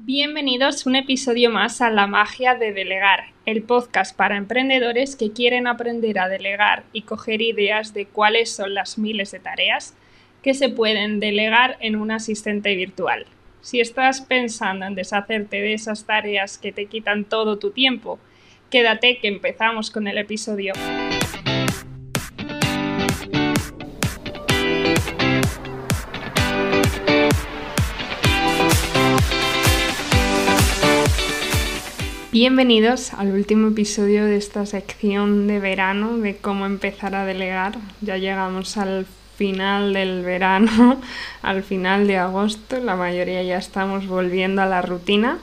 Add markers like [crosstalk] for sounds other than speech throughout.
Bienvenidos un episodio más a La magia de delegar, el podcast para emprendedores que quieren aprender a delegar y coger ideas de cuáles son las miles de tareas que se pueden delegar en un asistente virtual. Si estás pensando en deshacerte de esas tareas que te quitan todo tu tiempo, quédate que empezamos con el episodio. Bienvenidos al último episodio de esta sección de verano de cómo empezar a delegar. Ya llegamos al final del verano, [laughs] al final de agosto, la mayoría ya estamos volviendo a la rutina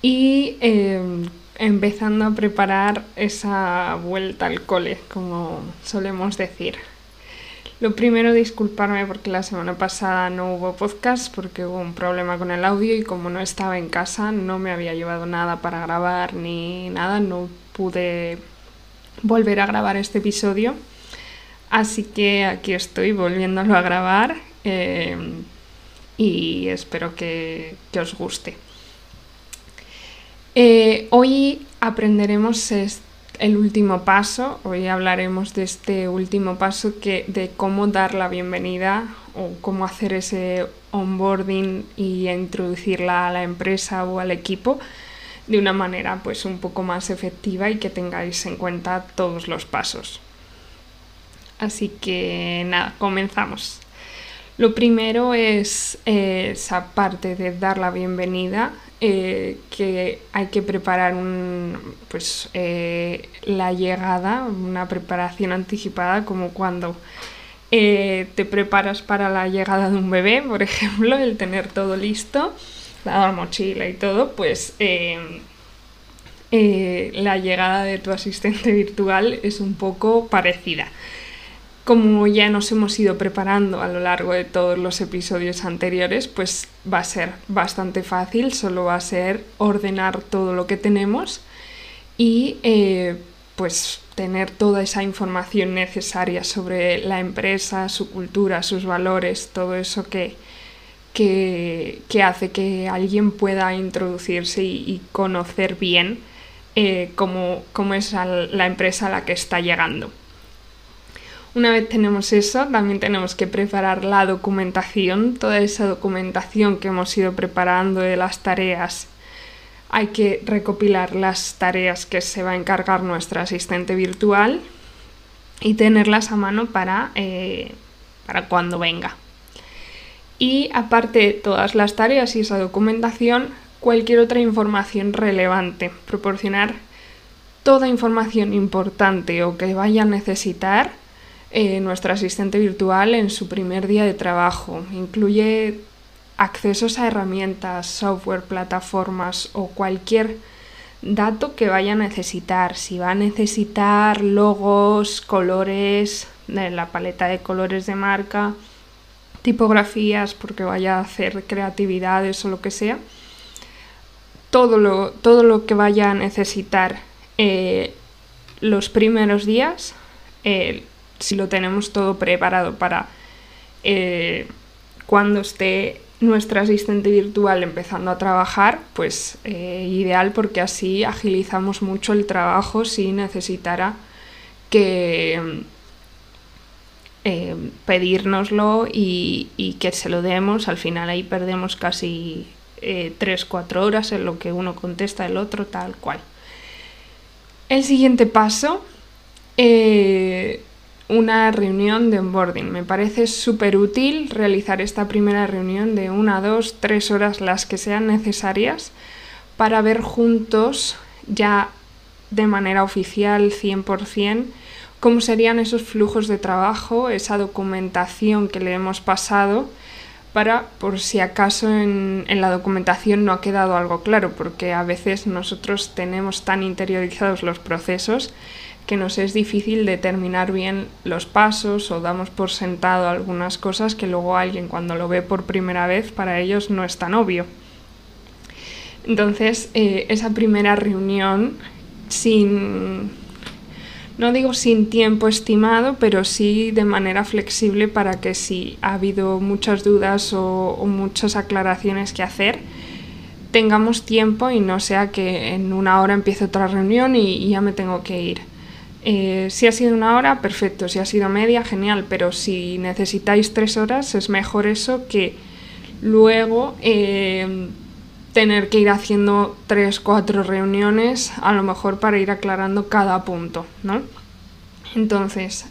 y em, empezando a preparar esa vuelta al cole, como solemos decir. Lo primero, disculparme porque la semana pasada no hubo podcast porque hubo un problema con el audio y como no estaba en casa, no me había llevado nada para grabar ni nada, no pude volver a grabar este episodio. Así que aquí estoy volviéndolo a grabar eh, y espero que, os guste. Eh, hoy aprenderemos el último paso. Hoy hablaremos de este último paso que, de cómo dar la bienvenida o cómo hacer ese onboarding y introducirla a la empresa o al equipo de una manera pues un poco más efectiva y que tengáis en cuenta todos los pasos. Así que nada, comenzamos. Lo primero es eh, esa parte de dar la bienvenida eh, que hay que preparar pues, eh, la llegada, una preparación anticipada, como cuando eh, te preparas para la llegada de un bebé, por [laughs] ejemplo, el tener todo listo, la mochila y todo, pues la llegada de tu asistente virtual es un poco parecida. Como ya nos hemos ido preparando a lo largo de todos los episodios anteriores, pues va a ser bastante fácil, solo va a ser ordenar todo lo que tenemos y eh, pues tener toda esa información necesaria sobre la empresa, su cultura, sus valores, todo eso que, que, hace que alguien pueda introducirse y, conocer bien eh, cómo, cómo, es la empresa a la que está llegando. Una vez tenemos eso, también tenemos que preparar la documentación, toda esa documentación que hemos ido preparando de las tareas. Hay que recopilar las tareas que se va a encargar nuestro asistente virtual y tenerlas a mano para, eh, para cuando venga. Y aparte de todas las tareas y esa documentación, cualquier otra información relevante, proporcionar toda información importante o que vaya a necesitar eh, nuestro asistente virtual en su primer día de trabajo. Incluye accesos a herramientas, software, plataformas o cualquier dato que vaya a necesitar. Si va a necesitar logos, colores, la paleta de colores de marca, tipografías porque vaya a hacer creatividades o lo que sea. Todo lo, todo lo que vaya a necesitar eh, los primeros días, si lo tenemos todo preparado para eh, cuando esté nuestro asistente virtual empezando a trabajar, pues eh, ideal porque así agilizamos mucho el trabajo si necesitara que eh, pedírnoslo y, y, que se lo demos. Al final ahí perdemos casi 3-4 horas en lo que uno contesta el otro, tal cual. El siguiente paso una reunión de onboarding. Me parece súper útil realizar esta primera reunión de una, dos, tres horas, las que sean necesarias, para ver juntos ya de manera oficial 100% cómo serían esos flujos de trabajo, esa documentación que le hemos pasado, para por si acaso en, en la documentación no ha quedado algo claro, porque a veces nosotros tenemos tan interiorizados los procesos que nos es difícil determinar bien los pasos o damos por sentado algunas cosas que luego alguien cuando lo ve por primera vez para ellos no es tan obvio. Entonces, eh, esa primera reunión sin, no digo sin tiempo estimado, pero sí de manera flexible para que si ha habido muchas dudas o muchas aclaraciones que hacer, tengamos tiempo y no sea que en una hora empiece otra reunión y, ya me tengo que ir. Eh, si ha sido una hora, perfecto. Si ha sido media, genial. Pero si necesitáis tres horas, es mejor eso que luego eh, tener que ir haciendo tres, cuatro reuniones, a lo mejor para ir aclarando cada punto, ¿no? Entonces,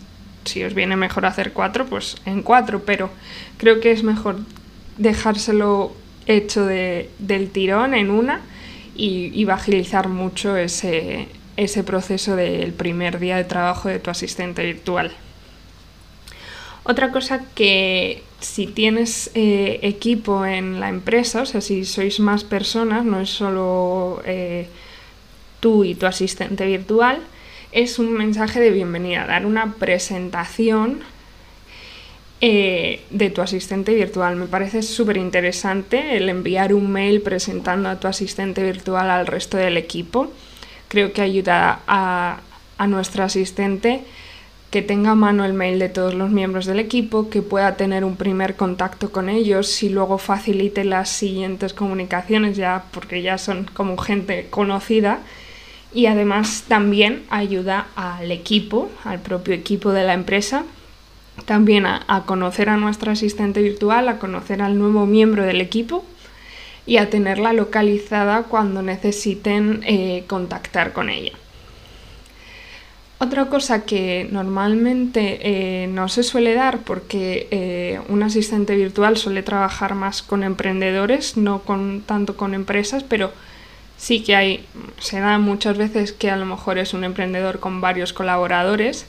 si os viene mejor hacer cuatro, pues en cuatro, pero creo que es mejor dejárselo hecho del tirón en una y, a agilizar mucho ese, ese proceso del primer día de trabajo de tu asistente virtual. Otra cosa que si tienes eh, equipo en la empresa, o sea, si sois más personas, no es solo eh, tú y tu asistente virtual, es un mensaje de bienvenida, dar una presentación eh, de tu asistente virtual. Me parece súper interesante el enviar un mail presentando a tu asistente virtual al resto del equipo. Creo que ayuda a, a nuestro asistente que tenga a mano el mail de todos los miembros del equipo, que pueda tener un primer contacto con ellos y luego facilite las siguientes comunicaciones ya porque ya son como gente conocida. Y además también ayuda al equipo, al propio equipo de la empresa también a, conocer a nuestra asistente virtual, a conocer al nuevo miembro del equipo y a tenerla localizada cuando necesiten eh, contactar con ella. Otra cosa que normalmente eh, no se suele dar porque eh, un asistente virtual suele trabajar más con emprendedores, no con, tanto con empresas, pero sí que hay, se da muchas veces que a lo mejor es un emprendedor con varios colaboradores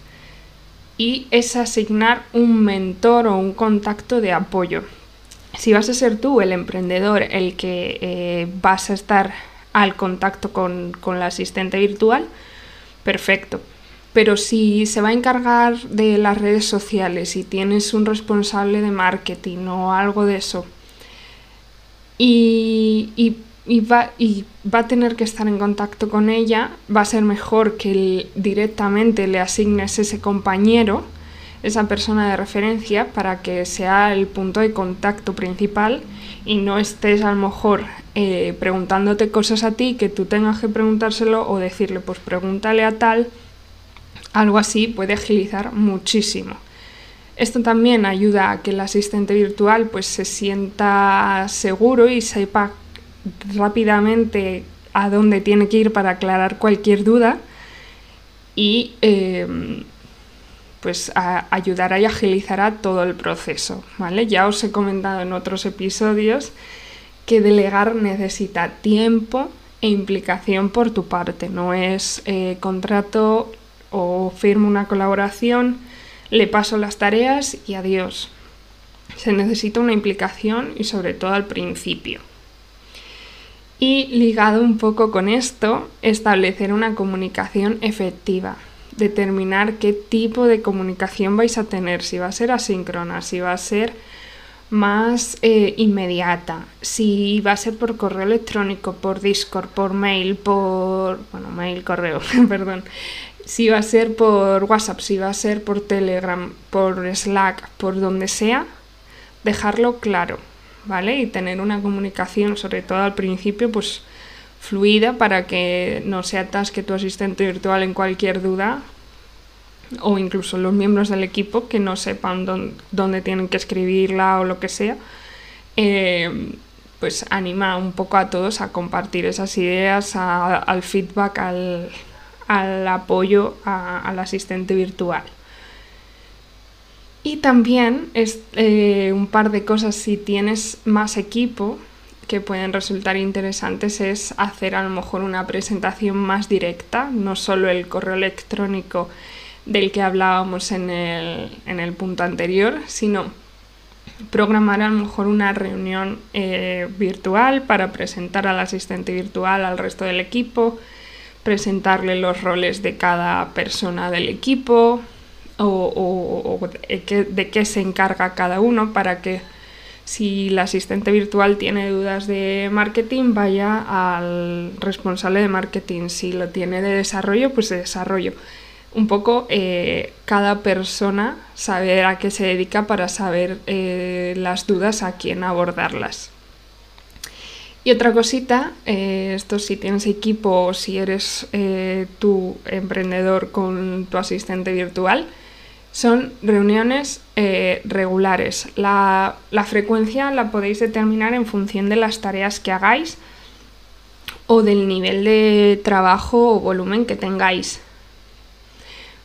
y es asignar un mentor o un contacto de apoyo. Si vas a ser tú el emprendedor el que eh, vas a estar al contacto con, con la asistente virtual, perfecto. Pero si se va a encargar de las redes sociales y tienes un responsable de marketing o algo de eso, y, y y va, y va a tener que estar en contacto con ella, va a ser mejor que directamente le asignes ese compañero, esa persona de referencia, para que sea el punto de contacto principal y no estés a lo mejor eh, preguntándote cosas a ti que tú tengas que preguntárselo o decirle, pues pregúntale a tal, algo así puede agilizar muchísimo. Esto también ayuda a que el asistente virtual pues se sienta seguro y sepa rápidamente a dónde tiene que ir para aclarar cualquier duda y eh, pues ayudará y agilizará todo el proceso, ¿vale? Ya os he comentado en otros episodios que delegar necesita tiempo e implicación por tu parte, no es eh, contrato o firmo una colaboración, le paso las tareas y adiós. Se necesita una implicación y sobre todo al principio. Y ligado un poco con esto, establecer una comunicación efectiva. Determinar qué tipo de comunicación vais a tener, si va a ser asíncrona, si va a ser más eh, inmediata, si va a ser por correo electrónico, por Discord, por mail, por... bueno, mail, correo, [laughs] perdón. Si va a ser por WhatsApp, si va a ser por Telegram, por Slack, por donde sea, dejarlo claro ¿vale? Y tener una comunicación, sobre todo al principio, pues fluida para que no se atasque tu asistente virtual en cualquier duda o incluso los miembros del equipo que no sepan dónde, tienen que escribirla o lo que sea. Eh, pues anima un poco a todos a compartir esas ideas, al feedback, al, apoyo al asistente virtual. Y también es eh, un par de cosas si tienes más equipo que pueden resultar interesantes es hacer a lo mejor una presentación más directa, no solo el correo electrónico del que hablábamos en el, punto anterior, sino programar a lo mejor una reunión eh, virtual para presentar al asistente virtual al resto del equipo, presentarle los roles de cada persona del equipo, o, de qué se encarga cada uno para que si el asistente virtual tiene dudas de marketing, vaya al responsable de marketing. Si lo tiene de desarrollo, pues de desarrollo. Un poco eh, cada persona saber a qué se dedica para saber eh, las dudas a quién abordarlas. Y otra cosita, eh, esto si tienes equipo o si eres tu emprendedor con tu asistente virtual, son reuniones regulares. La, la, frecuencia la podéis determinar en función de las tareas que hagáis o del nivel de trabajo o volumen que tengáis.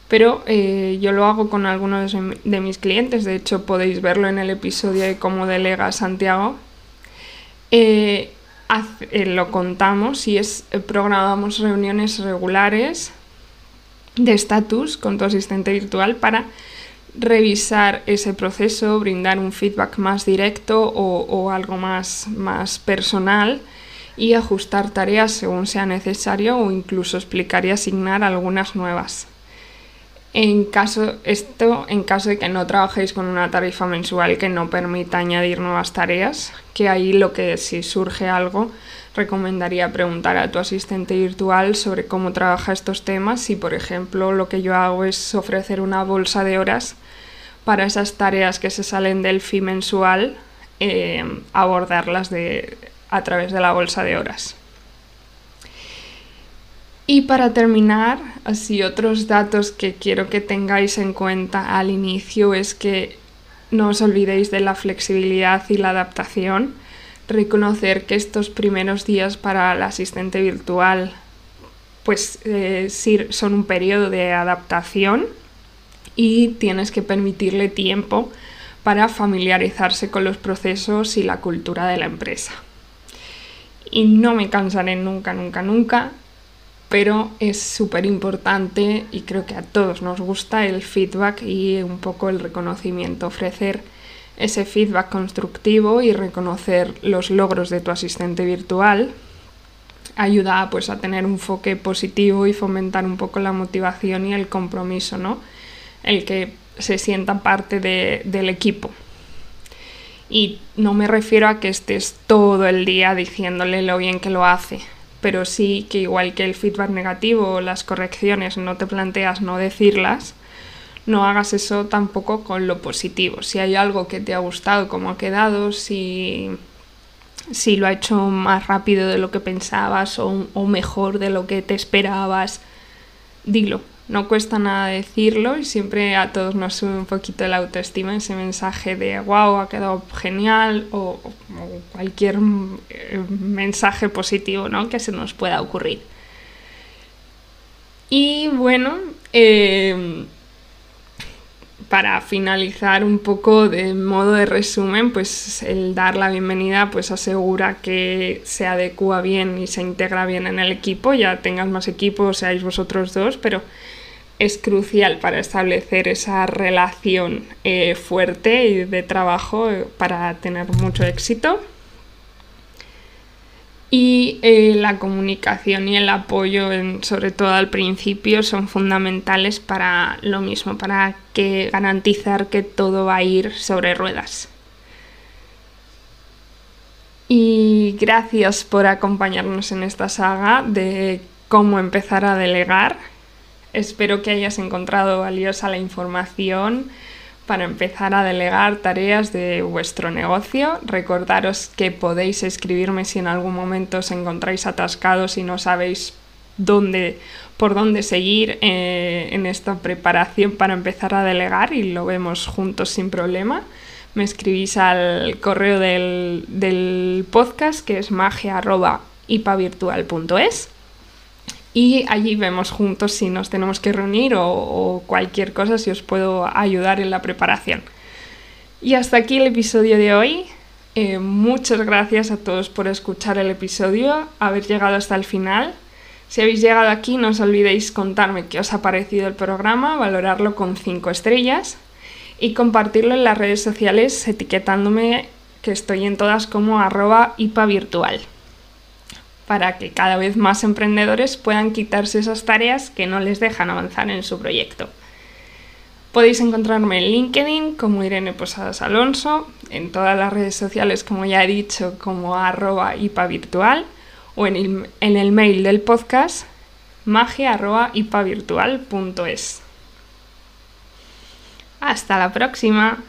Pero yo lo hago con algunos de mis clientes, de hecho podéis verlo en el episodio de cómo delega Santiago. Eh, lo contamos y es eh, programamos reuniones regulares de estatus con tu asistente virtual para revisar ese proceso, brindar un feedback más directo o, o algo más, más personal y ajustar tareas según sea necesario o incluso explicar y asignar algunas nuevas. En caso, esto en caso de que no trabajéis con una tarifa mensual que no permita añadir nuevas tareas, que ahí lo que si surge algo, recomendaría preguntar a tu asistente virtual sobre cómo trabaja estos temas. Si, por ejemplo, lo que yo hago es ofrecer una bolsa de horas para esas tareas que se salen del FI mensual, eh, abordarlas de, a través de la bolsa de horas. Y para terminar, así otros datos que quiero que tengáis en cuenta al inicio es que no os olvidéis de la flexibilidad y la adaptación. Reconocer que estos primeros días para el asistente virtual pues eh, son un periodo de adaptación y tienes que permitirle tiempo para familiarizarse con los procesos y la cultura de la empresa. Y no me cansaré nunca, nunca, nunca pero es súper importante y creo que a todos nos gusta el feedback y un poco el reconocimiento, ofrecer ese feedback constructivo y reconocer los logros de tu asistente virtual ayuda pues a tener un enfoque positivo y fomentar un poco la motivación y el compromiso, ¿no? El que se sienta parte del equipo. Y no me refiero a que estés todo el día diciéndole lo bien que lo hace, pero sí que igual que el feedback negativo las correcciones no te planteas no decirlas, no hagas eso tampoco con lo positivo. Si hay algo que te ha gustado, cómo ha quedado, si, si lo ha hecho más rápido de lo que pensabas o, o mejor de lo que te esperabas, dilo no cuesta nada decirlo y siempre a todos nos sube un poquito la autoestima ese mensaje de wow, ha quedado genial o, cualquier eh, mensaje positivo ¿no? que se nos pueda ocurrir. Y bueno, eh, para finalizar un poco de modo de resumen, pues el dar la bienvenida pues asegura que se adecua bien y se integra bien en el equipo, ya tengas más equipo, seáis vosotros dos, pero es crucial para establecer esa relación eh, fuerte y de trabajo eh, para tener mucho éxito. Y eh, la comunicación y el apoyo, sobre todo al principio, son fundamentales para lo mismo, para que garantizar que todo va a ir sobre ruedas. Y gracias por acompañarnos en esta saga de cómo empezar a delegar. Espero que hayas encontrado valiosa la información para empezar a delegar tareas de vuestro negocio. Recordaros que podéis escribirme si en algún momento os encontráis atascados y no sabéis dónde, por dónde seguir eh, en esta preparación para empezar a delegar y lo vemos juntos sin problema. Me escribís al correo del, del podcast que es magia.ipavirtual.es y allí vemos juntos si nos tenemos que reunir o, cualquier cosa, si os puedo ayudar en la preparación. Y hasta aquí el episodio de hoy. Eh, muchas gracias a todos por escuchar el episodio, haber llegado hasta el final. Si habéis llegado aquí, no os olvidéis contarme qué os ha parecido el programa, valorarlo con 5 estrellas y compartirlo en las redes sociales etiquetándome que estoy en todas como arroba virtual para que cada vez más emprendedores puedan quitarse esas tareas que no les dejan avanzar en su proyecto. Podéis encontrarme en LinkedIn como Irene Posadas Alonso, en todas las redes sociales, como ya he dicho, como arroba virtual o en el, en el mail del podcast magia.ipavirtual.es. Hasta la próxima.